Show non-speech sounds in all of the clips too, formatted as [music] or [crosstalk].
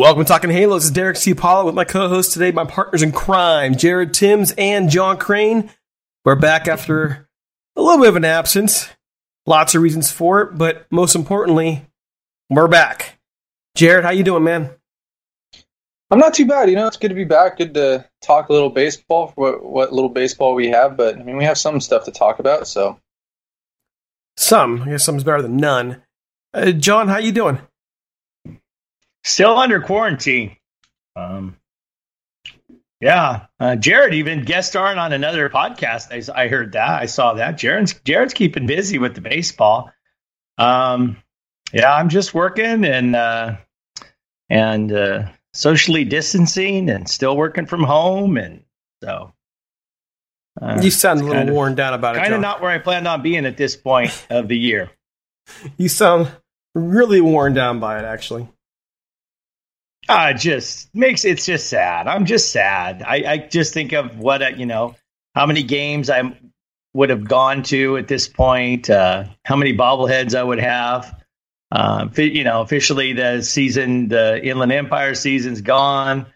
Welcome to Talking Halo. This is Derek C. Paula with my co-host today, my partners in crime, Jared Timms and John Crane. We're back after a little bit of an absence. Lots of reasons for it, but most importantly, we're back. Jared, how you doing, man? I'm not too bad. You know, it's good to be back. Good to talk a little baseball for what, what little baseball we have. But I mean, we have some stuff to talk about. So some, I guess, some's better than none. Uh, John, how you doing? Still under quarantine. Um, yeah, uh, Jared even guest starring on another podcast. I, I, heard that. I saw that. Jared's Jared's keeping busy with the baseball. Um, yeah, I'm just working and uh, and uh, socially distancing and still working from home, and so. Uh, you sound a little kinda, worn down about it. Kind of not where I planned on being at this point of the year. [laughs] You sound really worn down by it, actually. Uh, just makes it's just sad. I'm just sad. I, I just think of what uh, you know, how many games I would have gone to at this point, uh, how many bobbleheads I would have. Uh, you know, officially the season, the Inland Empire season's gone.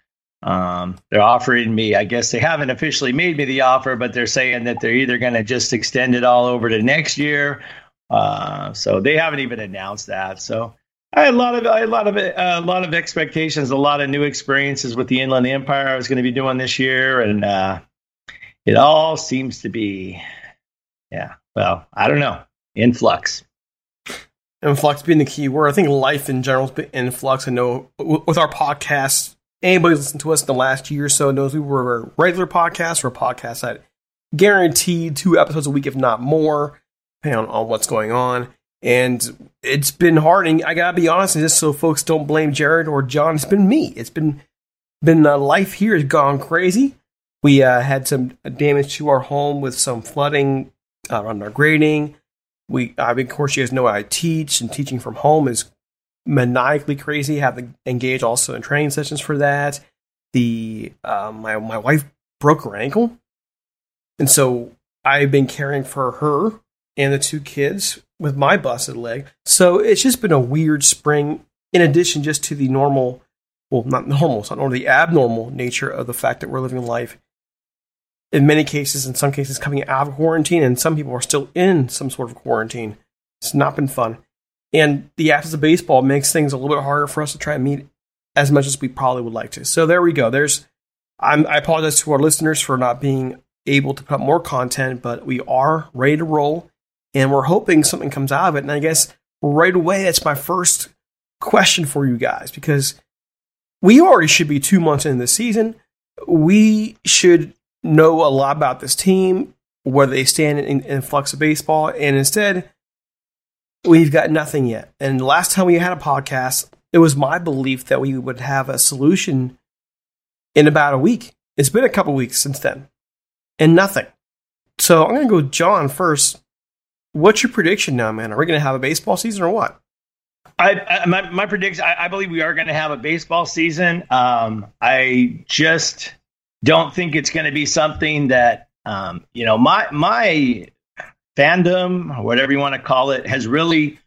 Um, they're offering me, I guess they haven't officially made me the offer, but they're saying that they're either going to just extend it all over to next year. Uh, so they haven't even announced that. So I had a lot of a lot of uh, a lot of expectations, a lot of new experiences with the Inland Empire I was going to be doing this year, and uh, it all seems to be, yeah. Well, I don't know, in flux. In flux being the key word. I think life in general has been in flux. I know with our podcast, anybody listened to us in the last year or so knows we were a regular podcast or a podcast that guaranteed two episodes a week, if not more, depending on, on what's going on. And it's been hard. And I gotta be honest, just so folks don't blame Jared or John, it's been me. It's been been uh, life here has gone crazy. We uh, had some damage to our home with some flooding uh, around our grading. We, I mean, of course, you guys know I teach, and teaching from home is maniacally crazy. Have to engage also in training sessions for that. The uh, my my wife broke her ankle, and so I've been caring for her and the two kids with my busted leg. So it's just been a weird spring, in addition just to the normal, well, not normal, it's not normal, the abnormal nature of the fact that we're living life. In many cases, in some cases, coming out of quarantine, and some people are still in some sort of quarantine. It's not been fun. And the absence of baseball makes things a little bit harder for us to try and meet as much as we probably would like to. So there we go. There's, I'm, I apologize to our listeners for not being able to put up more content, but we are ready to roll and we're hoping something comes out of it. And I guess right away, that's my first question for you guys because we already should be two months into the season. We should know a lot about this team, where they stand in, in flux of baseball, and instead, we've got nothing yet. And last time we had a podcast, it was my belief that we would have a solution in about a week. It's been a couple weeks since then, and nothing. So I'm going to go John first. What's your prediction now, man? Are we going to have a baseball season or what? I, I my, my prediction. I, I, believe we are going to have a baseball season. Um, I just don't think it's going to be something that um, you know my my fandom, whatever you want to call it, has really,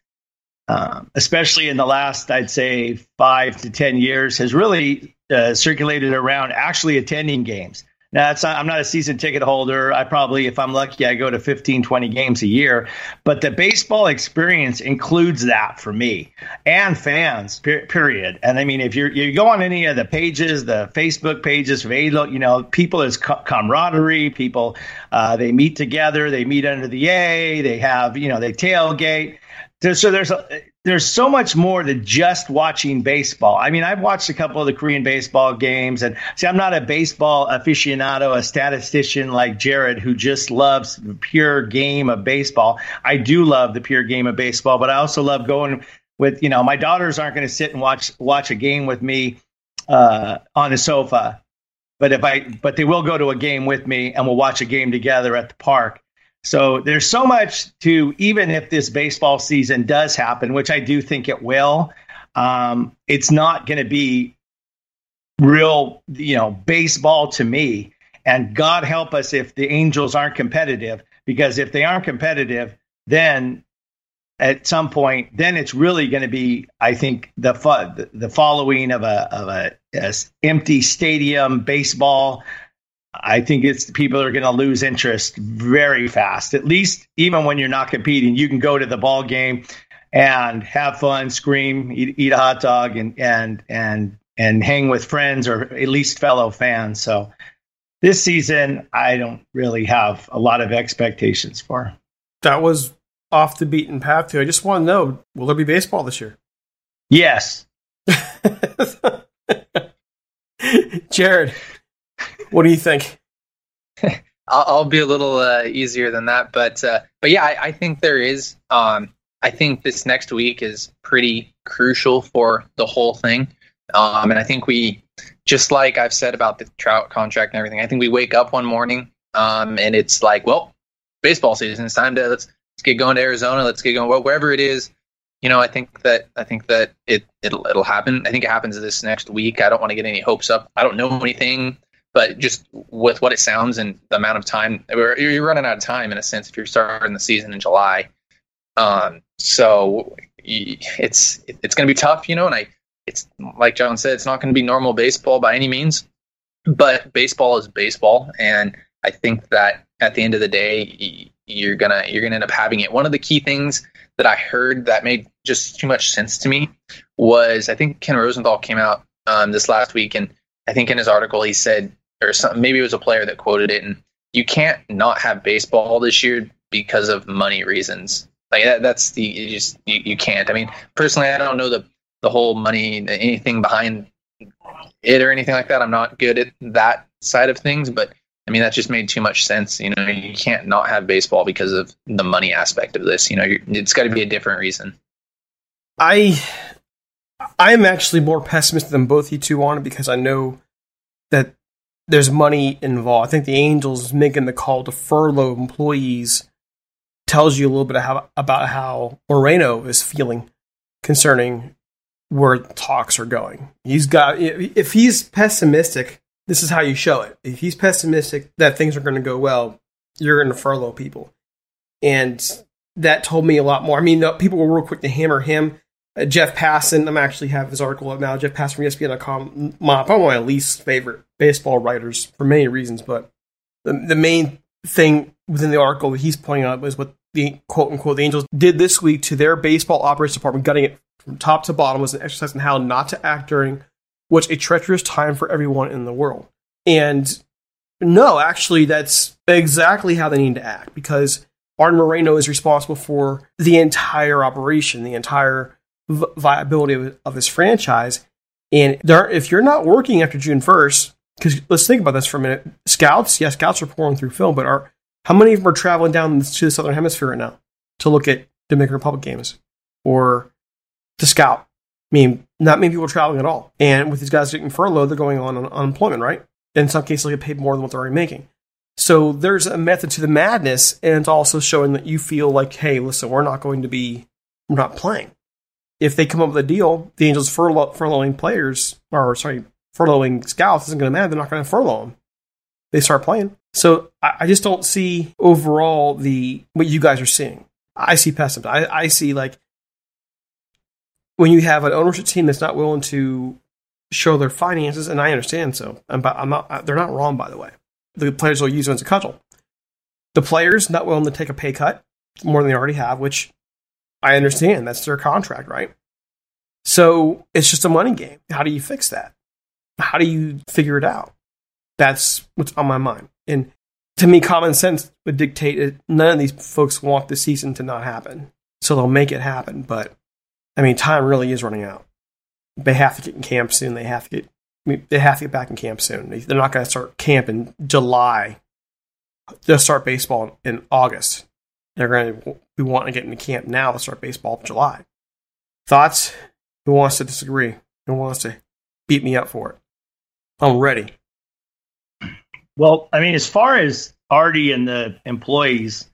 um, especially in the last, I'd say five to ten years, has really uh, circulated around actually attending games. Now, not, I'm not a season ticket holder. I probably, if I'm lucky, I go to 15, 20 games a year. But the baseball experience includes that for me and fans, period. And I mean, if you're, you go on any of the pages, the Facebook pages you know, people is camaraderie. People, uh, they meet together, they meet under the A, they have, you know, they tailgate. So there's a, there's so much more than just watching baseball. I mean, I've watched a couple of the Korean baseball games, and see, I'm not a baseball aficionado, a statistician like Jared who just loves the pure game of baseball. I do love the pure game of baseball, but I also love going with you know my daughters aren't going to sit and watch watch a game with me uh, on the sofa, but if I but they will go to a game with me and we'll watch a game together at the park. So there's so much to even if this baseball season does happen, which I do think it will. Um, it's not going to be real, you know, baseball to me. And God help us if the Angels aren't competitive, because if they aren't competitive, then at some point, then it's really going to be, I think, the the following of a of a, a empty stadium baseball I think it's people are going to lose interest very fast. At least even when you're not competing, you can go to the ball game and have fun, scream, eat, eat a hot dog, and and and and hang with friends or at least fellow fans. So this season, I don't really have a lot of expectations for. That was off the beaten path too. I just want to know: Will there be baseball this year? Yes. [laughs] Jared, what do you think? [laughs] I'll, be a little uh, easier than that, but uh, but yeah, I, I, think there is. Um, I think this next week is pretty crucial for the whole thing, um, and I think we, just like I've said about the Trout contract and everything, I think we wake up one morning um, and it's like, well, baseball season. It's time to let's, let's get going to Arizona. Let's get going well, wherever it is. You know, I think that I think that it it'll it'll happen. I think it happens this next week. I don't want to get any hopes up. I don't know anything but just with what it sounds and the amount of time, you're running out of time in a sense if you're starting the season in July. Um, so it's it's going to be tough, you know. And I, it's like John said, it's not going to be normal baseball by any means, but baseball is baseball, and I think that at the end of the day, you're gonna you're gonna end up having it. One of the key things that I heard that made just too much sense to me was I think Ken Rosenthal came out um, this last week, and I think in his article he said or something. maybe it was a player that quoted it, and you can't not have baseball this year because of money reasons. Like that, that's the you just you, you can't. I mean, personally, I don't know the the whole money anything behind it or anything like that. I'm not good at that side of things, but I mean that just made too much sense. You know, you can't not have baseball because of the money aspect of this. You know, it's got to be a different reason. I I'm actually more pessimistic than both you two on it because I know that there's money involved. I think the Angels making the call to furlough employees tells you a little bit how, about how Moreno is feeling concerning where talks are going. He's got if he's pessimistic, this is how you show it. If he's pessimistic that things are going to go well, you're going to furlough people, and that told me a lot more. I mean, people were real quick to hammer him Uh, Jeff Passan, I'm actually have his article up now. Jeff Passan from ESPN.com, my, probably my least favorite baseball writers for many reasons, but the, the main thing within the article that he's pointing out is what the quote unquote the Angels did this week to their baseball operations department, gutting it from top to bottom, was an exercise in how not to act during what's a treacherous time for everyone in the world. And no, actually, that's exactly how they need to act because Arte Moreno is responsible for the entire operation, the entire viability of, of his franchise. And there, if you're not working after June 1st, because let's think about this for a minute. Scouts, yes, scouts are pouring through film, but are how many of them are traveling down to the southern hemisphere right now to look at Dominican Republic games or to scout? I mean, not many people are traveling at all. And with these guys getting furloughed, they're going on, on unemployment, right? In some cases, they'll get paid more than what they're already making. So there's a method to the madness, and it's also showing that you feel like, hey, listen, we're not going to be, we're not playing. If they come up with a deal, the Angels furlough, furloughing players, or sorry, furloughing scouts isn't going to matter. They're not going to furlough them. They start playing. So I, I, just don't see overall the what you guys are seeing. I see pessimism. I, I see like when you have an ownership team that's not willing to show their finances, and I understand so. I'm, I'm not. They're not wrong, by the way. The players will use them as a cudgel. The players not willing to take a pay cut more than they already have, which I understand. That's their contract, right? So it's just a money game. How do you fix that? How do you figure it out? That's what's on my mind. And to me, common sense would dictate that none of these folks want the season to not happen. So they'll make it happen. But I mean, time really is running out. They have to get in camp soon. They have to get I mean, they have to get back in camp soon. They're not going to start camp in July. They'll start baseball in August. They're going to be want to get into camp now to start baseball in July. Thoughts? Who wants to disagree? Who wants to beat me up for it? I'm ready. Well, I mean, as far as Arte and the employees,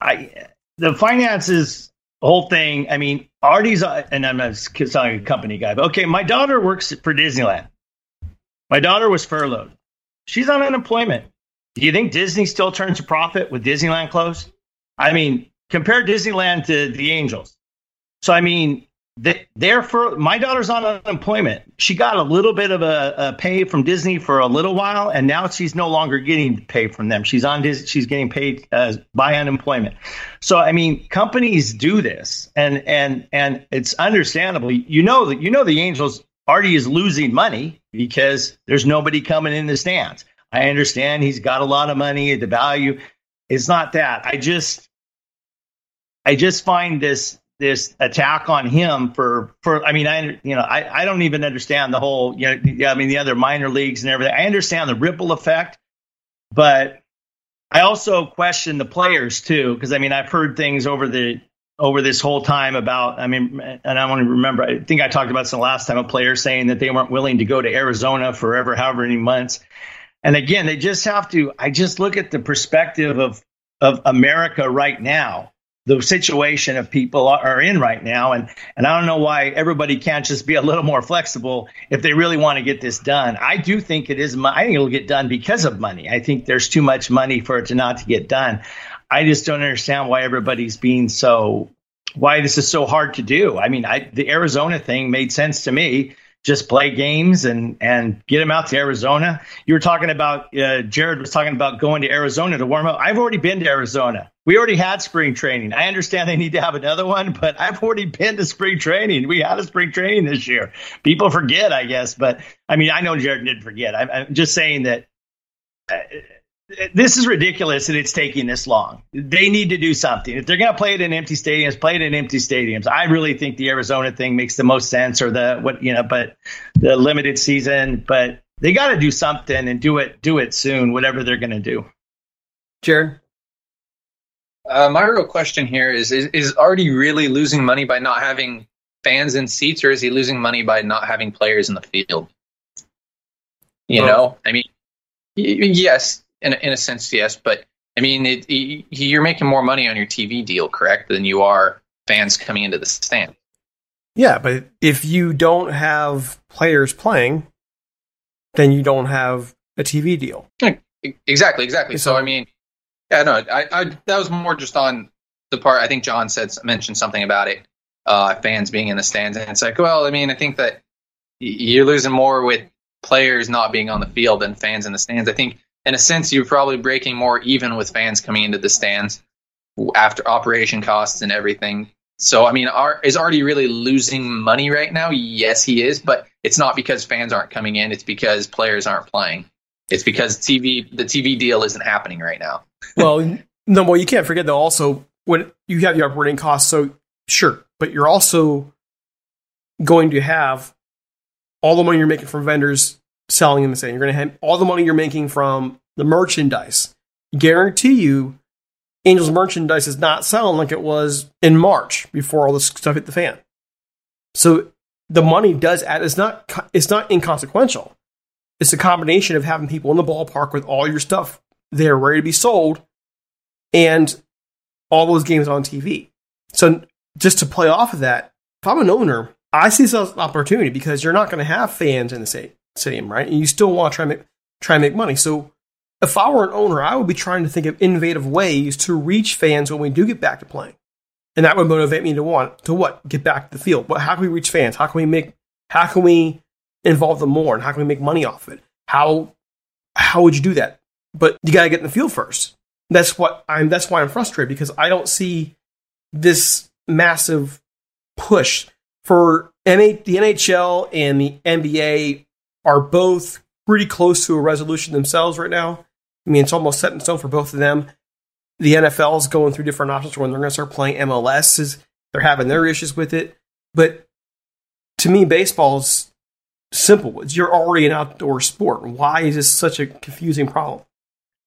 I the finances whole thing. I mean, Arte's and I'm not a company guy, but okay, my daughter works for Disneyland. My daughter was furloughed. She's on unemployment. Do you think Disney still turns a profit with Disneyland closed? I mean, compare Disneyland to the Angels. So I mean, therefore, my daughter's on unemployment. She got a little bit of a, a, pay from Disney for a little while, and now she's no longer getting pay from them. She's on Disney, she's getting paid uh, by unemployment. So I mean, companies do this, and and and it's understandable. You know that you know the Angels Arte is losing money because there's nobody coming in the stands. I understand he's got a lot of money. At the value is not that. I just I just find this this attack on him for for I mean I you know I, I don't even understand the whole you know I mean the other minor leagues and everything. I understand the ripple effect, but I also question the players too because I mean I've heard things over the over this whole time about I mean and I want to remember I think I talked about this the last time a player saying that they weren't willing to go to Arizona forever however many months. And again, they just have to I just look at the perspective of of America right now the situation of people are in right now. And, and I don't know why everybody can't just be a little more flexible if they really want to get this done. I do think it is, I think it'll get done because of money. I think there's too much money for it to not to get done. I just don't understand why everybody's being so, why this is so hard to do. I mean, I, the Arizona thing made sense to me just play games and and get them out to Arizona. You were talking about uh, Jared was talking about going to Arizona to warm up. I've already been to Arizona. We already had spring training. I understand they need to have another one, but I've already been to spring training. We had a spring training this year. People forget, I guess, but I mean, I know Jared didn't forget. I'm, I'm just saying that. This is ridiculous that it's taking this long. They need to do something. If they're going to play it in empty stadiums, play it in empty stadiums. I really think the Arizona thing makes the most sense, or the what you know, but the limited season. But they got to do something and do it, do it soon. Whatever they're going to do. Jared, uh, my real question here is: Is is Arte really losing money by not having fans in seats, or is he losing money by not having players in the field? You oh. know, I mean, yes, in a, in a sense, yes. But I mean, it, it, you're making more money on your TV deal, correct, than you are fans coming into the stand. Yeah, but if you don't have players playing, then you don't have a TV deal. Exactly, exactly. So, so I mean, yeah, no, I, I that was more just on the part. I think John said mentioned something about it, uh, fans being in the stands, and it's like, well, I mean, I think that you're losing more with players not being on the field than fans in the stands. I think in a sense, you're probably breaking more even with fans coming into the stands after operation costs and everything. So, I mean, is Arte really losing money right now? Yes, he is, but it's not because fans aren't coming in. It's because players aren't playing. It's because TV, the TV deal isn't happening right now. [laughs] well, no, well, you can't forget though. Also, when you have the operating costs, so sure, but you're also going to have all the money you're making from vendors selling them and saying you're going to have all the money you're making from the merchandise. Guarantee you, Angels merchandise is not selling like it was in March before all this stuff hit the fan. So the money does add. It's not. It's not inconsequential. it's a combination of having people in the ballpark with all your stuff there ready to be sold and all those games on TV. So just to play off of that, if I'm an owner, I see this as an opportunity because you're not going to have fans in the stadium, right? And you still want to try and make, try and make money. So if I were an owner, I would be trying to think of innovative ways to reach fans when we do get back to playing. And that would motivate me to want to what? Get back to the field. But how can we reach fans? How can we make how can we involve them more? And how can we make money off of it? How how would you do that? But you gotta get in the field first. That's what I'm that's why I'm frustrated because I don't see this massive push for NA, the NHL and the NBA are both pretty close to a resolution themselves right now. I mean, it's almost set in stone for both of them. The NFL is going through different options when they're going to start playing MLS. Is they're having their issues with it, but to me, baseball's simple. It's you're already an outdoor sport. Why is this such a confusing problem?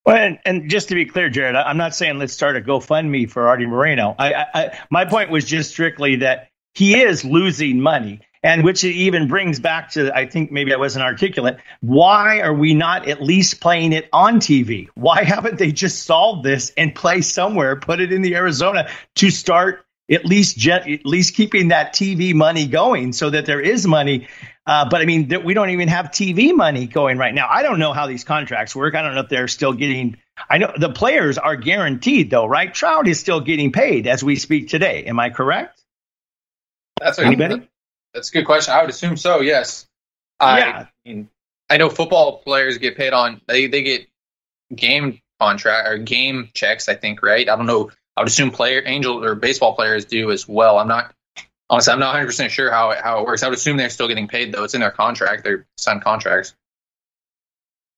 Well, and, and just to be clear, Jared, I'm not saying let's start a GoFundMe for Arte Moreno. I, I, my point was just strictly that he is losing money and which it even brings back to I think maybe I wasn't articulate. Why are we not at least playing it on TV? Why haven't they just solved this and play somewhere, put it in the Arizona to start at least jet, at least keeping that TV money going so that there is money. Uh, but I mean, we don't even have TV money going right now. I don't know how these contracts work. I don't know if they're still getting. I know the players are guaranteed though, right? Trout is still getting paid as we speak today. Am I correct? That's anybody. That's a good question. I would assume so. Yes. I, yeah. I, mean, I know football players get paid on they they get game contract or game checks. I think right. I don't know. I would assume player angel or baseball players do as well. I'm not honestly. I'm not 100 percent sure how it, how it works. I would assume they're still getting paid though. It's in their contract. They're signed contracts.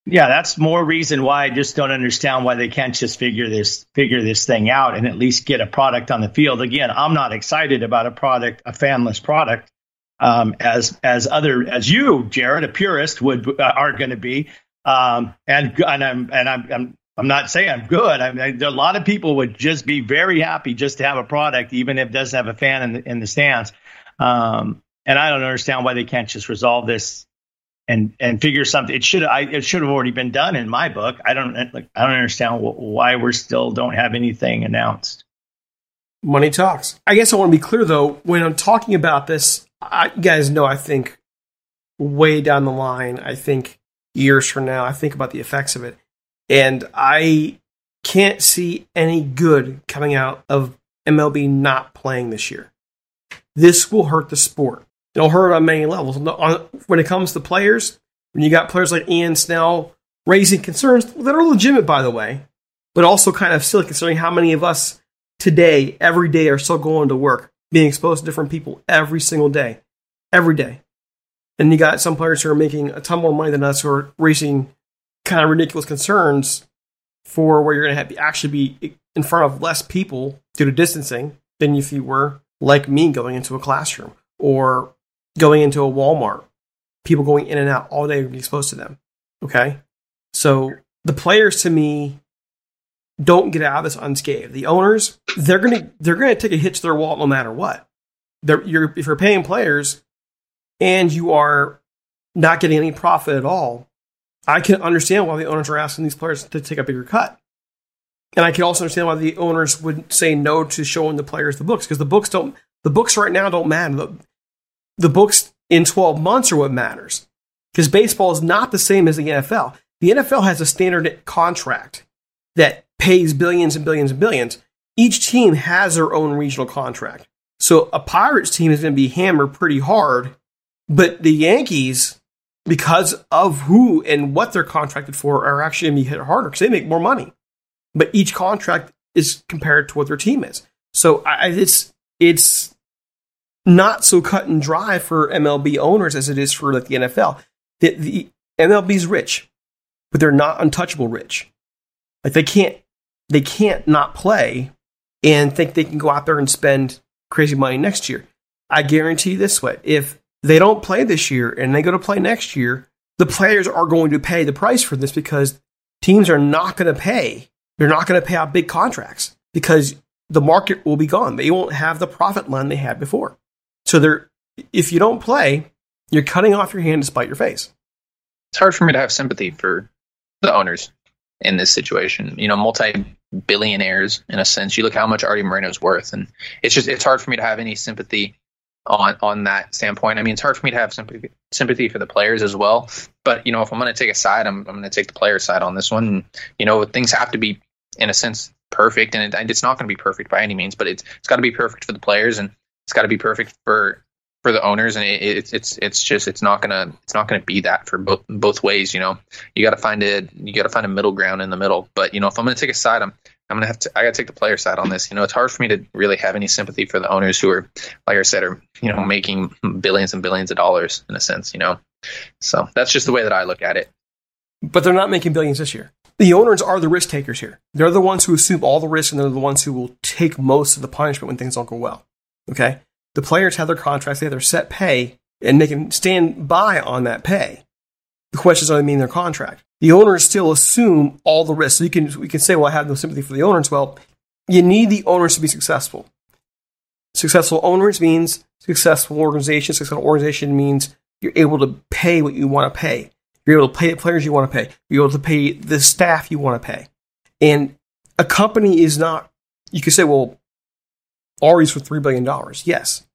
Yeah, that's more reason why I just don't understand why they can't just figure this figure this thing out and at least get a product on the field. Again, I'm not excited about a product, a fanless product um, as as other as you, Jared, a purist would uh, are going to be. Um, and and I'm and I'm, I'm I'm not saying I'm good. I mean, a lot of people would just be very happy just to have a product, even if it doesn't have a fan in the in the stands. Um, and I don't understand why they can't just resolve this and and figure something. It should I it should have already been done in my book. I don't like I don't understand why we're still don't have anything announced. Money talks. I guess I want to be clear though when I'm talking about this. I, guys know I think way down the line. I think years from now. I think about the effects of it, and I can't see any good coming out of MLB not playing this year. This will hurt the sport. It'll hurt on many levels. When it comes to players, when you got players like Ian Snell raising concerns that are legitimate, by the way, but also kind of silly considering how many of us today, every day, are still going to work being exposed to different people every single day, every day. And you got some players who are making a ton more money than us who are raising kind of ridiculous concerns for where you're going to have to actually be in front of less people due to distancing than if you were like me going into a classroom or going into a Walmart. People going in and out all day be exposed to them. Okay. So the players to me don't get out of this unscathed. The owners, they're gonna they're gonna take a hit to their wallet no matter what. You're, if you're paying players and you are not getting any profit at all, I can understand why the owners are asking these players to take a bigger cut. And I can also understand why the owners would say no to showing the players the books because the books don't the books right now don't matter. The, the books in 12 months are what matters because baseball is not the same as the NFL. The NFL has a standard contract that pays billions and billions and billions, each team has their own regional contract. So a Pirates team is going to be hammered pretty hard, but the Yankees, because of who and what they're contracted for, are actually going to be hit harder because they make more money. But each contract is compared to what their team is. So I, it's it's not so cut and dry for MLB owners as it is for like the NFL. The, the MLB's rich, but they're not untouchable rich. Like they can't they can't not play and think they can go out there and spend crazy money next year. I guarantee this way if they don't play this year and they go to play next year, the players are going to pay the price for this because teams are not going to pay. They're not going to pay out big contracts because the market will be gone. They won't have the profit line they had before. So they're, if you don't play, you're cutting off your hand to spite your face. it's hard for me to have sympathy for the owners in this situation. You know, multi billionaires in a sense. You look how much Arte Moreno's worth, and it's just it's hard for me to have any sympathy on on that standpoint. I mean, it's hard for me to have sympathy sympathy for the players as well. But you know, if I'm going to take a side, I'm I'm going to take the player side on this one. And, you know, things have to be in a sense perfect, and it, it's not going to be perfect by any means, but it's it's got to be perfect for the players, and it's got to be perfect for for the owners, and it, it's it's it's just it's not gonna it's not gonna be that for both both ways. You know, you got to find it. You got to find a middle ground in the middle. But you know, if I'm gonna take a side, I'm I'm gonna have to. I gotta take the player side on this. You know, it's hard for me to really have any sympathy for the owners who are, like I said, are you know making billions and billions of dollars in a sense. You know, so that's just the way that I look at it. But they're not making billions this year. The owners are the risk takers here. They're the ones who assume all the risk, and they're the ones who will take most of the punishment when things don't go well. Okay, the players have their contracts, they have their set pay, and they can stand by on that pay. The question is, are they meeting their contract? The owners still assume all the risk. So you can we can say, well, I have no sympathy for the owners. Well, you need the owners to be successful. Successful owners means successful organization. Successful organization means you're able to pay what you want to pay. You're able to pay the players you want to pay. You're able to pay the staff you want to pay. And a company is not, you could say, well, Arte's for $3 billion. Yes.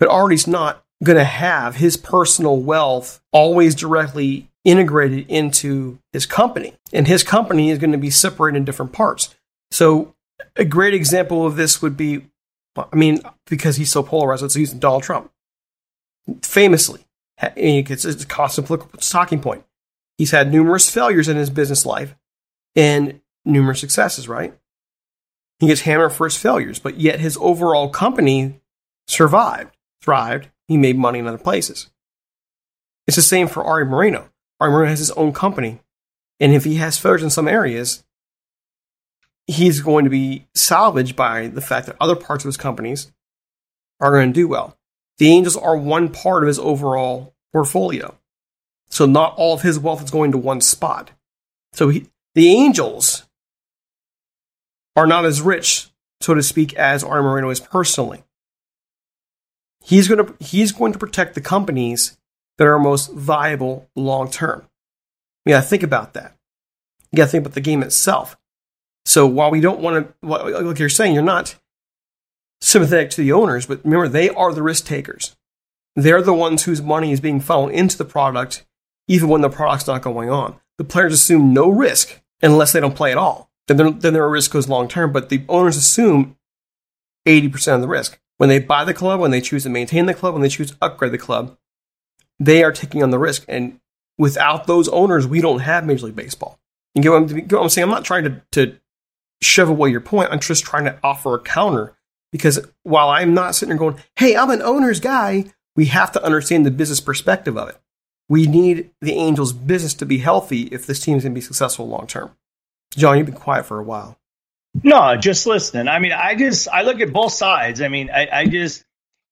But Arte's not going to have his personal wealth always directly integrated into his company. And his company is going to be separated in different parts. So a great example of this would be, I mean, because he's so polarized, let's use Donald Trump. Famously, it's a constant political talking point. He's had numerous failures in his business life and numerous successes, right? He gets hammered for his failures, but yet his overall company survived, thrived. He made money in other places. It's the same for Arte Moreno. Arte Moreno has his own company, and if he has failures in some areas, he's going to be salvaged by the fact that other parts of his companies are going to do well. The Angels are one part of his overall portfolio. So not all of his wealth is going to one spot. So he, the Angels are not as rich, so to speak, as Arte Moreno is personally. He's going to he's going to protect the companies that are most viable long term. You got to think about that. You got to think about the game itself. So while we don't want to, like you're saying, you're not sympathetic to the owners, but remember they are the risk takers. They're the ones whose money is being funneled into the product, even when the product's not going on. The players assume no risk unless they don't play at all. Then, then their risk goes long term, but the owners assume 80% of the risk. When they buy the club, when they choose to maintain the club, when they choose to upgrade the club, they are taking on the risk. And without those owners, we don't have Major League Baseball. You get what I'm, saying? I'm not trying to, to shove away your point. I'm just trying to offer a counter because while I'm not sitting there going, hey, I'm an owner's guy, we have to understand the business perspective of it. We need the Angels' business to be healthy if this team is going to be successful long term. John, you've been quiet for a while. No, just listening. I mean, I just I look at both sides. I mean, I, I just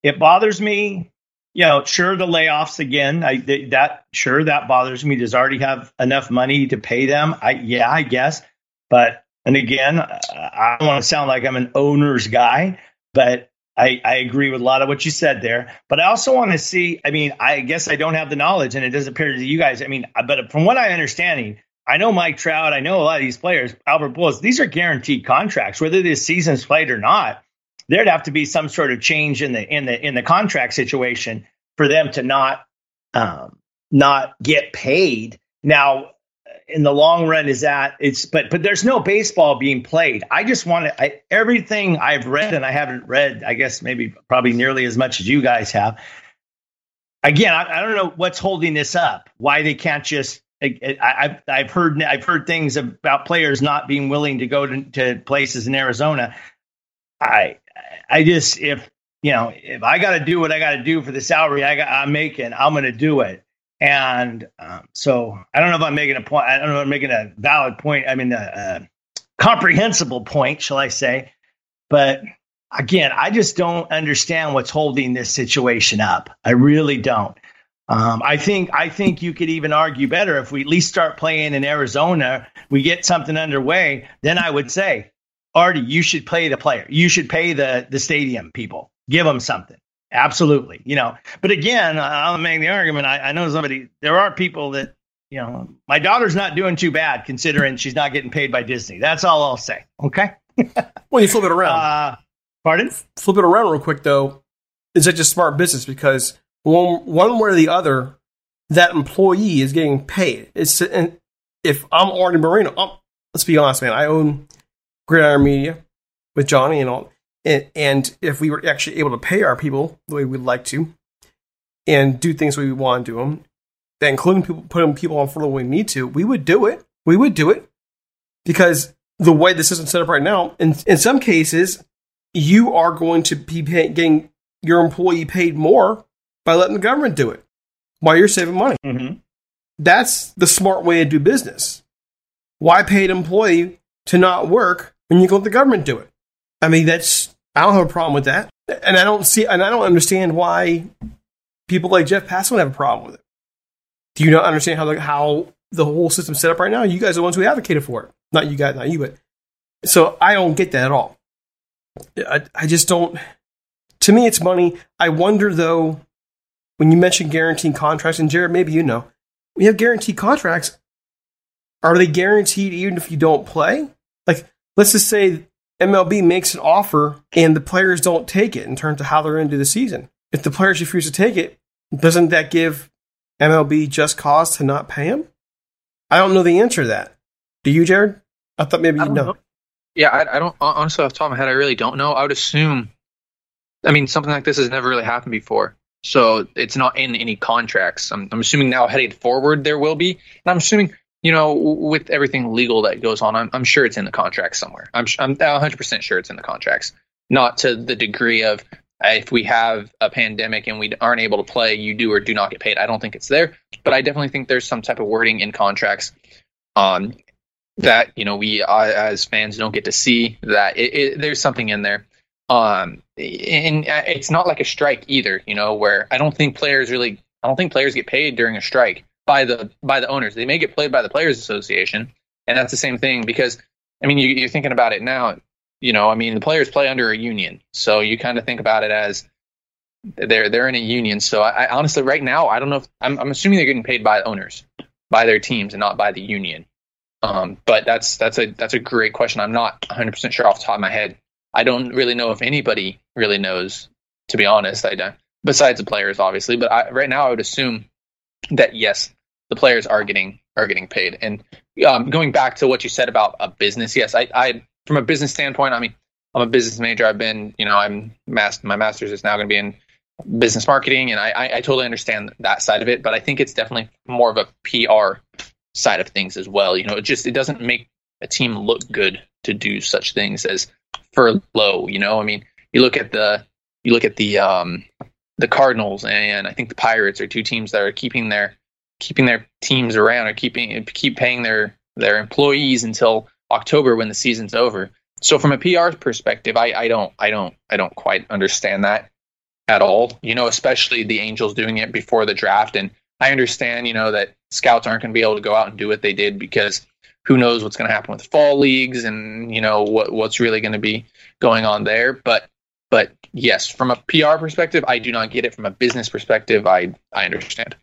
it bothers me. You know, sure the layoffs again. I that sure that bothers me. Does already have enough money to pay them? I yeah, I guess. But and again, I don't want to sound like I'm an owner's guy, but I, I agree with a lot of what you said there. But I also want to see. I mean, I guess I don't have the knowledge, and it doesn't appear to you guys. I mean, but from what I'm understanding, I know Mike Trout. I know a lot of these players, Albert Pujols. These are guaranteed contracts, whether this season's played or not. There'd have to be some sort of change in the in the in the contract situation for them to not um, not get paid. Now, in the long run, is that it's but but there's no baseball being played. I just want to I, everything I've read, and I haven't read. I guess maybe probably nearly as much as you guys have. Again, I, I don't know what's holding this up. Why they can't just I, have heard I've heard things about players not being willing to go to, to places in Arizona. I I just if you know if I got to do what I got to do for the salary I got, I'm making, I'm going to do it. And um, so I don't know if I'm making a point. I don't know if I'm making a valid point. I mean, a, a comprehensible point, shall I say? But again, I just don't understand what's holding this situation up. I really don't. Um, I think I think you could even argue better if we at least start playing in Arizona, we get something underway. Then I would say, Arte, you should play the player. You should pay the the stadium people. Give them something. Absolutely, you know. But again, I'll make the argument. I, I know somebody. There are people that you know, my daughter's not doing too bad considering she's not getting paid by Disney. That's all I'll say. Okay. [laughs] well, you flip it around. Uh, pardon? Flip it around real quick though. Is that just smart business? Because one one way or the other, that employee is getting paid. It's if I'm Arte Moreno, I'm, let's be honest, man. I own Gridiron Media with Johnny and all, and, and if we were actually able to pay our people the way we'd like to, and do things we want to do them, including people putting people on furlough when we need to, we would do it. We would do it because the way the system's set up right now, in in some cases, you are going to be pay, getting your employee paid more by letting the government do it while you're saving money. Mm-hmm. That's the smart way to do business. Why pay an employee to not work when you can let the government do it? I mean, that's I don't have a problem with that, and I don't see, and I don't understand why people like Jeff Passan have a problem with it. Do you not understand how the, how the whole system's set up right now? You guys are the ones who advocated for it, not you guys, not you, but so I don't get that at all. I, I just don't. To me, it's money. I wonder though, when you mention guaranteed contracts, and Jared, maybe you know, we have guaranteed contracts. Are they guaranteed even if you don't play? Like, let's just say MLB makes an offer and the players don't take it in terms of how they're into the season. If the players refuse to take it, doesn't that give MLB just cause to not pay him? I don't know the answer to that. Do you, Jared? I thought maybe you'd know. know. Yeah, I, I, don't honestly off the top of my head. I really don't know. I would assume. I mean, something like this has never really happened before, so it's not in any contracts. I'm, I'm assuming now heading forward there will be, and I'm assuming you know with everything legal that goes on, I'm, I'm sure it's in the contracts somewhere. I'm I'm 100 percent sure it's in the contracts, not to the degree of if we have a pandemic and we aren't able to play, you do or do not get paid. I don't think it's there, but I definitely think there's some type of wording in contracts um, that you know we uh, as fans don't get to see. That it, it, there's something in there, um, and it's not like a strike either. You know, where I don't think players really, I don't think players get paid during a strike by the by the owners. They may get paid by the players association, and that's the same thing because I mean you, you're thinking about it now you know, I mean, the players play under a union, so you kind of think about it as they're they're in a union. So I, I honestly, right now, I don't know. If, I'm, I'm assuming they're getting paid by owners, by their teams, and not by the union. Um, but that's that's a that's a great question. I'm not 100 percent sure off the top of my head. I don't really know if anybody really knows. To be honest, I don't. Besides the players, obviously, but I, right now I would assume that yes, the players are getting are getting paid. And um, going back to what you said about a business, yes, I, I from a business standpoint, I mean, I'm a business major. I've been, you know, I'm master, my master's is now going to be in business marketing, and I, I, I totally understand that side of it. But I think it's definitely more of a PR side of things as well. You know, it just it doesn't make a team look good to do such things as furlough. You know, I mean, you look at the you look at the um, the Cardinals and I think the Pirates are two teams that are keeping their keeping their teams around or keeping keep paying their their employees until October when the season's over. So from a PR perspective, I, I don't I don't I don't quite understand that at all. You know, especially the Angels doing it before the draft. And I understand, you know, that scouts aren't going to be able to go out and do what they did because who knows what's going to happen with fall leagues and you know what what's really going to be going on there. But but yes, from a PR perspective, I do not get it. From a business perspective, I I understand.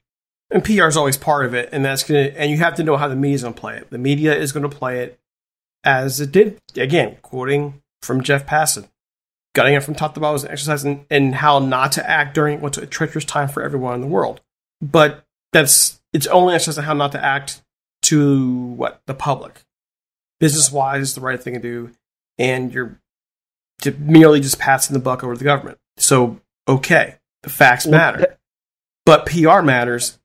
And PR is always part of it, and that's gonna and you have to know how the media is going to play it. The media is going to play it as it did. Again, quoting from Jeff Passan, gutting it from top to bottom was an exercise in, in how not to act during what's a treacherous time for everyone in the world. But that's it's only exercise in how not to act to what the public. Business wise, is the right thing to do, and you're to merely just passing the buck over to the government. So okay, the facts matter, but PR matters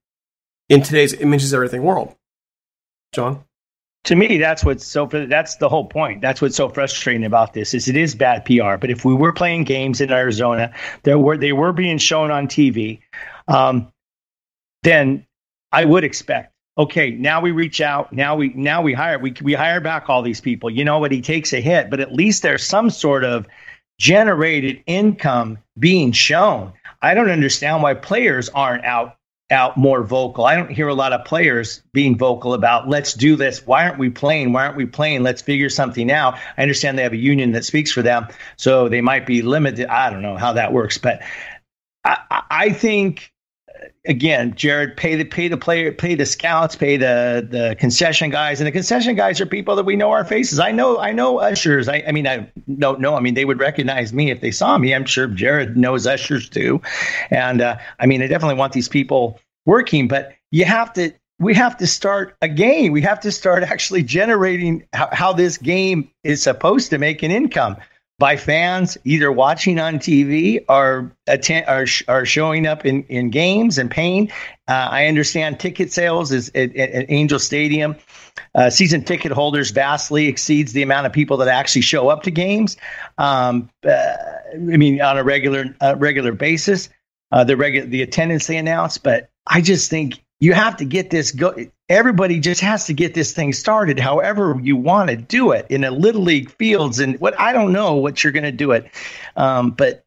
in today's images everything world. John to me that's what's so that's the whole point that's what's so frustrating about this is it is bad pr but if we were playing games in arizona there were they were being shown on tv um, then i would expect okay now we reach out now we now we hire we, we hire back all these people you know what he takes a hit but at least there's some sort of generated income being shown i don't understand why players aren't out out more vocal. I don't hear a lot of players being vocal about let's do this. Why aren't we playing? Why aren't we playing? Let's figure something out. I understand they have a union that speaks for them, so they might be limited. I don't know how that works, but I, I think again, Jared, pay the pay the player, pay the scouts, pay the the concession guys, and the concession guys are people that we know our faces. I know, I know ushers. I, I mean, I don't know. I mean, they would recognize me if they saw me. I'm sure Jared knows ushers too, and uh, I mean, I definitely want these people working, but you have to. We have to start a game. We have to start [laughs] actually generating how, how this game is supposed to make an income by fans either watching on TV or attend, are, are showing up in, in games and paying. Uh, I understand ticket sales is at, at Angel Stadium. Uh, season ticket holders vastly exceeds the amount of people that actually show up to games. Um, uh, I mean, on a regular uh, regular basis, uh, the regular the attendance they announce. But I just think you have to get this go everybody just has to get this thing started however you want to do it in a little league fields and what i don't know what you're going to do it. Um, but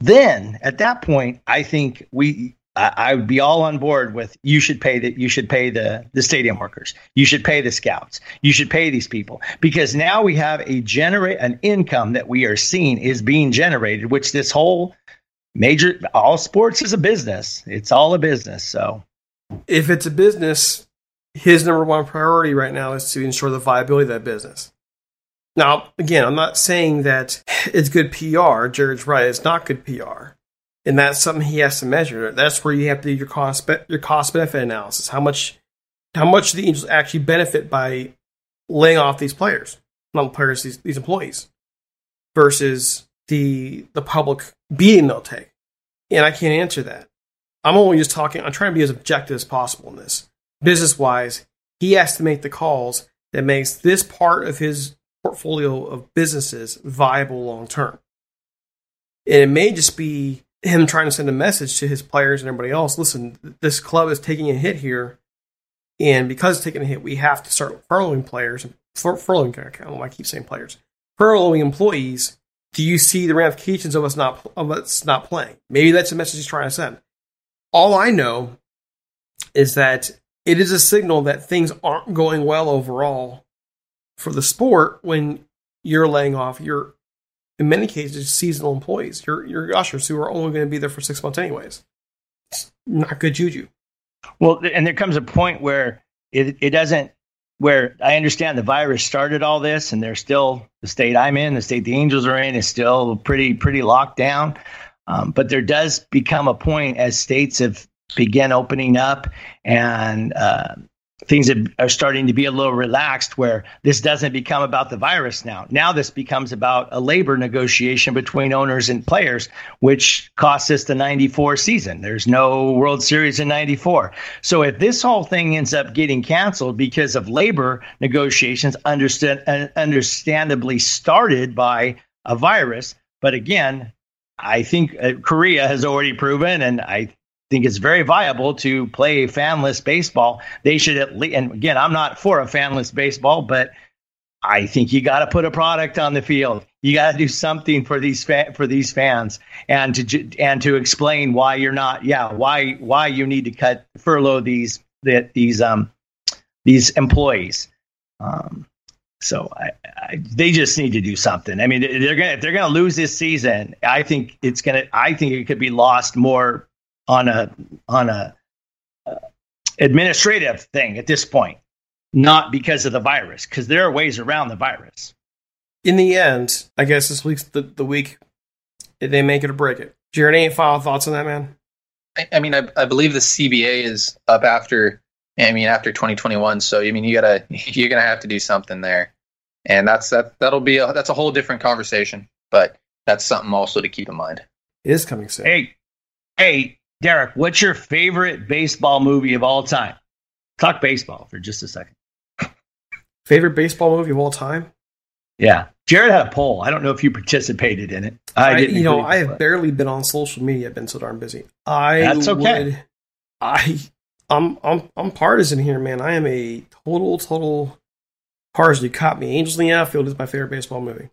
then at that point i think we I, would be all on board with you should pay the you should pay the the stadium workers. You should pay the scouts. You should pay these people. Because now we have a generate an income that we are seeing is being generated which this whole major all sports is a business. It's all a business so. If it's a business, his number one priority right now is to ensure the viability of that business. Now, again, I'm not saying that it's good PR. Jared's right; it's not good PR, and that's something he has to measure. That's where you have to do your cost your cost benefit analysis. How much how much the Angels actually benefit by laying off these players, not players, these, these employees, versus the the public beating they'll take. And I can't answer that. I'm only just talking, I'm trying to be as objective as possible in this. Business wise, he has to make the calls that makes this part of his portfolio of businesses viable long term. And it may just be him trying to send a message to his players and everybody else listen, this club is taking a hit here. And because it's taking a hit, we have to start furloughing players, fur- furloughing, I don't know why I keep saying players, furloughing employees. Do you see the ramifications of us not of us not playing? Maybe that's the message he's trying to send all I know is that it is a signal that things aren't going well overall for the sport when you're laying off your, in many cases, seasonal employees, your your ushers who are only going to be there for six months anyways. It's not good juju. Well, and there comes a point where it it doesn't. Where I understand the virus started all this, and they're still the state I'm in, the state the Angels are in, is still pretty pretty locked down. Um, but there does become a point as states have begun opening up and uh, things are starting to be a little relaxed where this doesn't become about the virus now. Now this becomes about a labor negotiation between owners and players, which costs us the 94 season. There's no World Series in 94. So if this whole thing ends up getting canceled because of labor negotiations, understand, understandably started by a virus, but again, I think uh, Korea has already proven, and I think it's very viable to play fanless baseball. They should at least, and again, I'm not for a fanless baseball, but I think you got to put a product on the field. You got to do something for these fa- for these fans, and to and to explain why you're not, yeah, why why you need to cut furlough these that these um these employees. Um, so I, I, they just need to do something. I mean, they're gonna if they're gonna lose this season. I think it's gonna. I think it could be lost more on a on a uh, administrative thing at this point, not because of the virus. Because there are ways around the virus. In the end, I guess this week's the, the week they make it or break it. Jared, any final thoughts on that, man? I, I mean, I, I believe the CBA is up after I mean, after 2021. So, I mean, you gotta, [laughs] you're gonna have to do something there, and that's that. That'll be a, that's a whole different conversation. But that's something also to keep in mind. It is coming soon. Hey, hey, Derek, what's your favorite baseball movie of all time? Talk baseball for just a second. Favorite baseball movie of all time? Yeah, Jared had a poll. I don't know if you participated in it. I, I you know, I have barely been on social media. I've been so darn busy. I that's okay. Would, I I'm I'm I'm partisan here, man. I am a total total partisan. You caught me. Angels in the Outfield is my favorite baseball movie.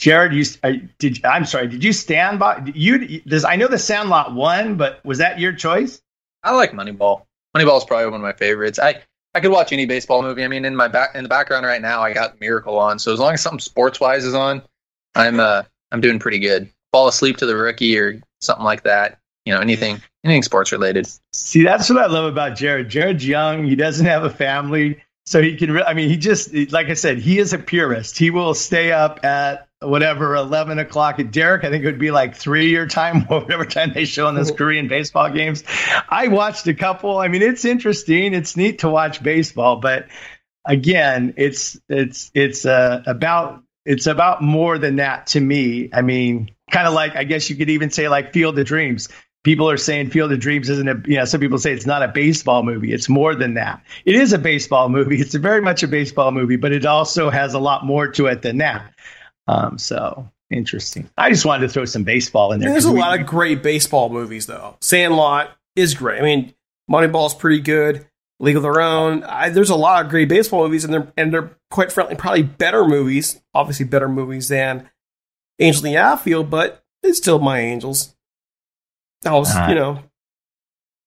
Jared, you uh, did. I'm sorry. Did you stand by you? Does I know the Sandlot won, but was that your choice? I like Moneyball. Moneyball is probably one of my favorites. I I could watch any baseball movie. I mean, in my back in the background right now, I got Miracle on. So as long as something sports wise is on, I'm uh I'm doing pretty good. Fall asleep to the rookie or something like that. you know anything anything sports related. See, that's what I love about Jared. Jared's young. He doesn't have a family, so he can. Re- I mean, he just like I said, he is a purist. He will stay up at whatever eleven o'clock. At Derek, I think it would be like three your time, [laughs] whatever time they show in those Korean baseball games. I watched a couple. I mean, it's interesting. It's neat to watch baseball, but again, it's it's it's uh, about it's about more than that to me. I mean, kind of like I guess you could even say like Field of Dreams. People are saying Field of Dreams isn't a you know some people say it's not a baseball movie. It's more than that. It is a baseball movie. It's very much a baseball movie, but it also has a lot more to it than that. Um, so interesting. I just wanted to throw some baseball in there. There's a we, lot of great baseball movies though. Sandlot is great. I mean, Moneyball's pretty good. League of Their Own. I, there's a lot of great baseball movies, and they're and they're quite frankly probably better movies. Obviously, better movies than Angels in the Outfield, but it's still my Angels. I was, uh, you know,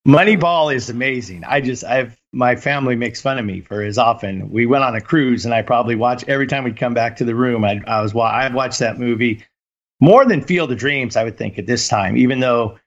Moneyball is amazing. I just I've my family makes fun of me for as often. We went on a cruise, and I probably watch every time we'd come back to the room. I, I was I watched that movie more than Field of Dreams. I would think at this time, even though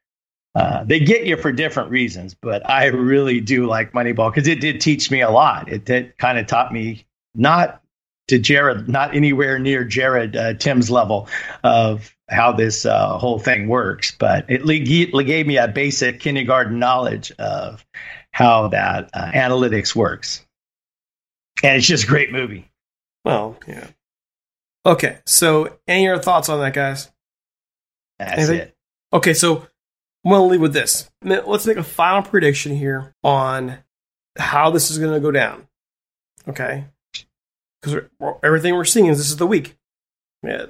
uh, they get you for different reasons, but I really do like Moneyball because it did teach me a lot. It did kind of taught me not to Jared, not anywhere near Jared uh, Tim's level of how this uh, whole thing works, but it, gave me a basic kindergarten knowledge of how that uh, analytics works. And it's just a great movie. Well, yeah. Okay, so any other thoughts on that, guys? That's Anything? it. Okay, so I'm going to leave with this. Let's make a final prediction here on how this is going to go down. Okay? Because everything we're seeing is this is the week. Yeah,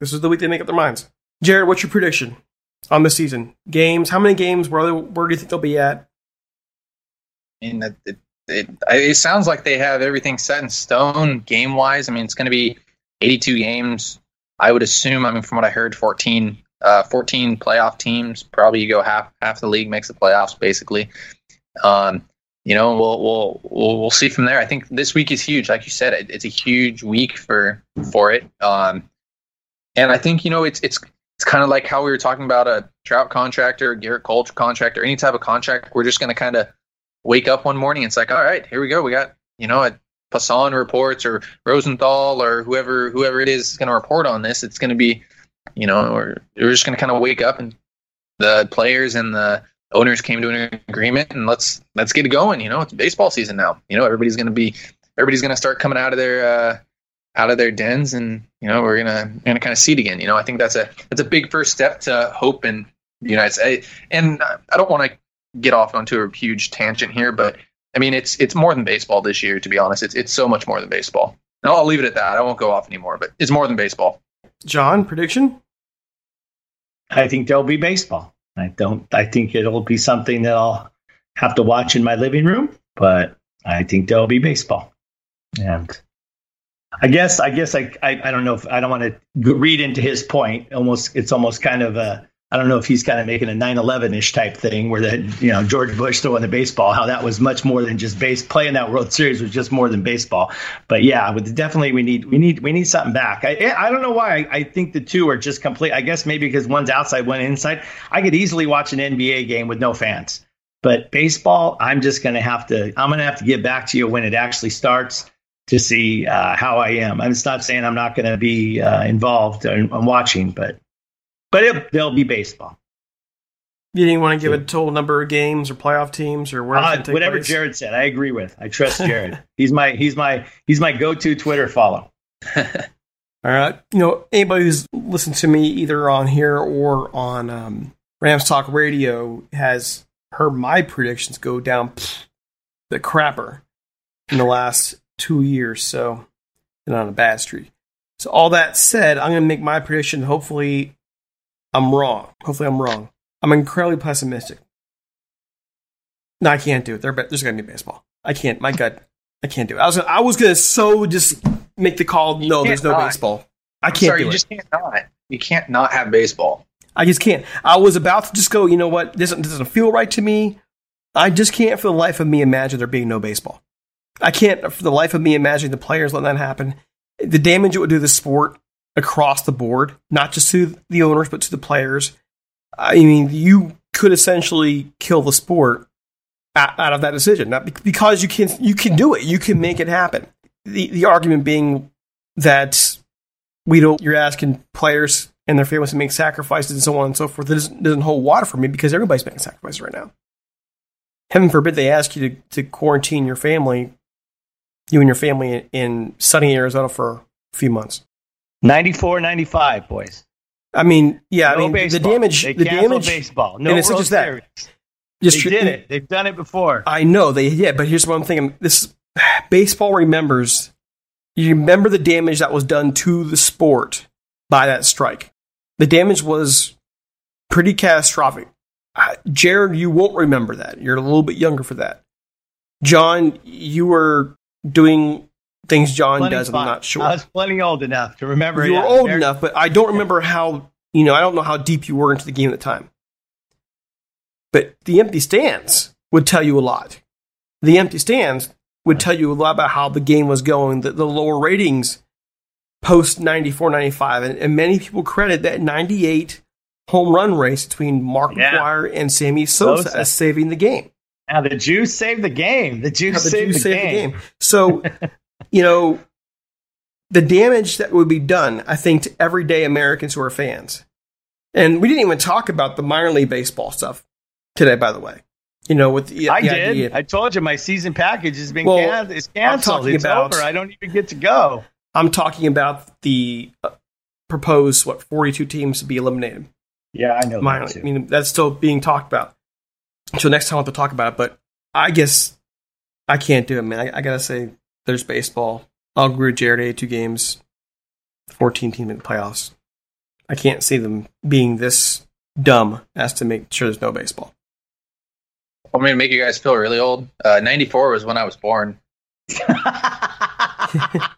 this is the week they make up their minds. Jared, what's your prediction on the season? Games? How many games? Where, they, where do you think they'll be at? I mean, it, it, it, it sounds like they have everything set in stone game wise. I mean, it's going to be 82 games. I would assume, I mean, from what I heard, 14 uh, 14 playoff teams. Probably you go half half the league makes the playoffs basically. Um, you know, we'll, we'll we'll we'll see from there. I think this week is huge, like you said. It, it's a huge week for for it. Um, and I think you know it's it's it's kind of like how we were talking about a Trout contractor, Gerrit Cole contractor, any type of contract. We're just going to kind of wake up one morning. And it's like, all right, here we go. We got you know a Passan reports or Rosenthal or whoever whoever it is is going to report on this. It's going to be you know, or we're just going to kind of wake up and the players and the owners came to an agreement and let's let's get it going. You know, it's baseball season now. You know, everybody's going to be everybody's going to start coming out of their uh, out of their dens, and you know, we're gonna we're gonna kind of seed again. You know, I think that's a that's a big first step to hope in the United States. And I don't want to get off onto a huge tangent here, but I mean, it's it's more than baseball this year. To be honest, it's it's so much more than baseball. And I'll leave it at that. I won't go off anymore, but it's more than baseball. John, prediction? I think there'll be baseball. I don't. I think it'll be something that I'll have to watch in my living room, but I think there'll be baseball. And I guess, I guess, I, I, I don't know if I don't want to read into his point. Almost, it's almost kind of a I don't know if he's kind of making a 9/11 ish type thing where that you know George Bush throwing the baseball, how that was much more than just base playing that World Series was just more than baseball. But yeah, with definitely we need we need we need something back. I I don't know why I, I think the two are just complete. I guess maybe because one's outside, one inside. I could easily watch an NBA game with no fans, but baseball, I'm just gonna have to I'm gonna have to get back to you when it actually starts to see uh, how I am. I'm just not saying I'm not going to be uh, involved in, in watching, but but it, they'll be baseball. You didn't want to give a total number of games or playoff teams or where uh, whatever place? Jared said. I agree with. I trust [laughs] Jared. he's my he's my he's my go-to Twitter follow. [laughs] All right, you know anybody who's listened to me either on here or on um, Rams Talk Radio has heard my predictions go down pff, the crapper in the last two years. So, and on a bad streak. So all that said, I'm going to make my prediction. Hopefully, I'm wrong. Hopefully, I'm wrong. I'm incredibly pessimistic. No, I can't do it. there's going to be baseball. I can't. My gut, I can't do it. I was, I was going to so just make the call. No, there's no not. baseball. I can't. Sorry, you it. just can't not. You can't not have baseball. I just can't. I was about to just go. You know what? This, this doesn't feel right to me. I just can't, for the life of me, imagine there being no baseball. I can't, for the life of me, imagine the players letting that happen. The damage it would do the sport across the board, not just to the owners, but to the players. I mean, you could essentially kill the sport out, of that decision. Not because you can you can do it, you can make it happen. The the argument being that we don't. You're asking players and their families to make sacrifices and so on and so forth. It doesn't, doesn't hold water for me because everybody's making sacrifices right now. Heaven forbid they ask you to, to quarantine your family, you and your family in, sunny Arizona for a few months. 94, 95, boys. I mean, yeah, no I mean baseball. the damage, They the damage, baseball. No and it's World just that. Series. just They did it. They've done it before. I know they yeah, but here's what I'm thinking. This [sighs] baseball remembers. You remember the damage that was done to the sport by that strike. The damage was pretty catastrophic. Uh, Jared, you won't remember that. You're a little bit younger for that. John, you were doing things John Plenty does. I'm not sure. I was plenty old enough to remember. you were old very- enough, but I don't remember how. You know, I don't know how deep you were into the game at the time. But the empty stands would tell you a lot. The empty stands would tell you a lot about how the game was going. The, the lower ratings post 94, 95, and, and many people credit that 98 home run race between Mark Yeah. McGwire and Sammy Sosa, Sosa. as saving the game. Now the Jews saved the game. The Jews the saved, Jews the, saved game. So, you know, the damage that would be done, I think, to everyday Americans who are fans. And we didn't even talk about the minor league baseball stuff today, by the way. You know, with the, I the did. idea- I told you my season package has been Well, can- it's canceled. It's about- over. I don't even get to go. I'm talking about the uh, proposed, what, 42 teams to be eliminated. Yeah, I know minor that league. too. I mean, that's still being talked about. So next time I'll have to talk about it. But I guess I can't do it, man. I, I gotta say, there's baseball. I'll agree with Jared. 82 games, 14 team in the playoffs. I can't see them being this dumb as to make sure there's no baseball. Want me to make you guys feel really old? Uh, 94 was when I was born. [laughs] [laughs]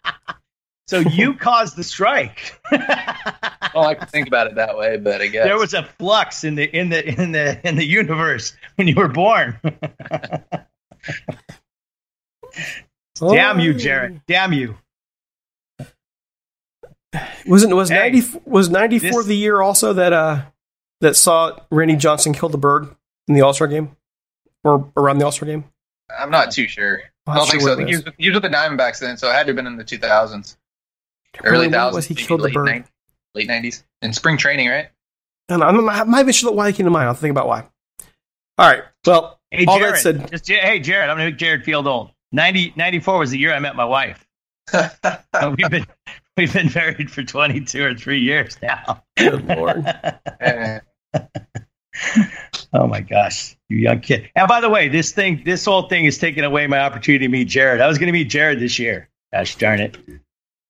so you [laughs] caused the strike. well, I don't like to think about it that way, but I guess. there was a flux in the in the in the in the universe when you were born. [laughs] Damn you, Jared. Damn you. Wasn't was Hey, 90 was 94 this- the year also that uh that saw Randy Johnson kill the bird in the All Star game or around the All Star game? I'm not too sure. I don't think so. I think he was, he was with the Diamondbacks then, so it had to have been in the 2000s. Early When 2000s. was he maybe killed the bird? 90s, late 90s. In spring training, right? And I'm, not- I'm not sure why it came to mind. I'll think about why. All right. Well, Hey, all Jared. that said, just, hey, Jared, I'm going to make Jared feel old. 90, 94 was the year I met my wife. [laughs] Uh, we've been we've been married for 22 or 3 years now. good lord. [laughs] Oh my gosh, you young kid. And by the way, this thing, this whole thing is taking away my opportunity to meet Jared. I was going to meet Jared this year. Gosh darn it.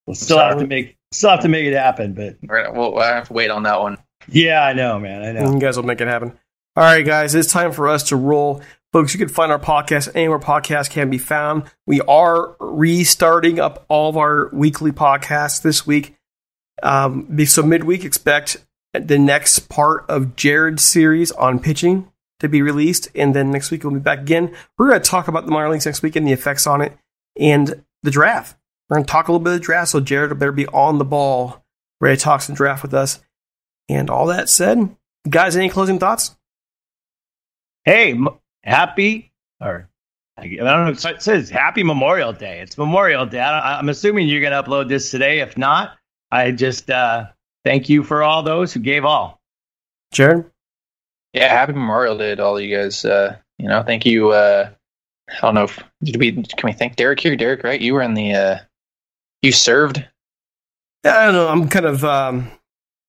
We'll still have to make still have to make it happen, but we're- we'll, we'll have to wait on that one. yeah, I know, man. I know. You guys will make it happen. All right, guys, it's time for us to roll. Folks, you can find our podcast anywhere podcasts can be found. We are restarting up all of our weekly podcasts this week. Um, so midweek, expect the next part of Jared's series on pitching to be released, and then next week we'll be back again. We're going to talk about the minor leagues next week and the effects on it, and the draft. We're going to talk a little bit of the draft, so Jared better be on the ball, ready to talk some draft with us. And all that said, guys, any closing thoughts? Hey, m- happy or I I don't know. It says Happy Memorial Day. It's Memorial Day. I, I'm assuming you're going to upload this today. If not, I just uh, thank you for all those who gave all. Jared? Yeah, happy Memorial Day to all you guys. Uh, you know, thank you. Uh, I don't know if did we can we thank Derek here? Derek, right? You were in the. You served. I don't know. I'm kind of, um,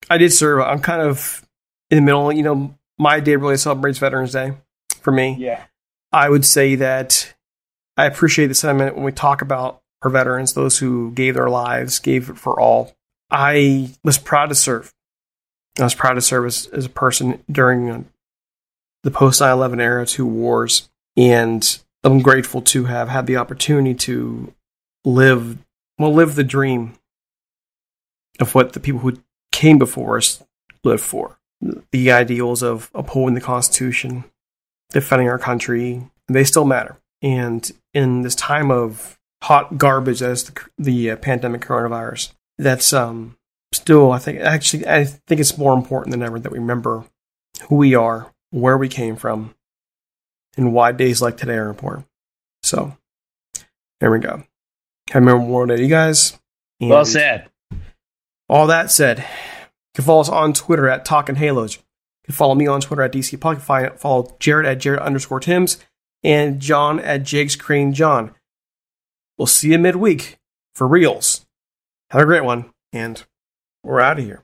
I did serve. I'm kind of in the middle. You know, my day really celebrates Veterans Day for me. Yeah. I would say that I appreciate the sentiment when we talk about our veterans, those who gave their lives, gave it for all. I was proud to serve. I was proud to serve as, as a person during uh, the post 9 11 era, two wars. And I'm grateful to have had the opportunity to live, well, live the dream of what the people who came before us lived for. The ideals of upholding the Constitution, defending our country, they still matter. And in this time of hot garbage as the, the uh, pandemic coronavirus, that's um, still, I think, actually, I think it's more important than ever that we remember who we are where we came from, and why days like today are important. So, there we go. Memorial Day to you guys. And Well said. All that said, you can follow us on Twitter at Talking Halos. You can follow me on Twitter at DC Puck. Follow Jared at Jared underscore Tims and John at Jake's Crane John. We'll see you midweek for reals. Have a great one, and we're out of here.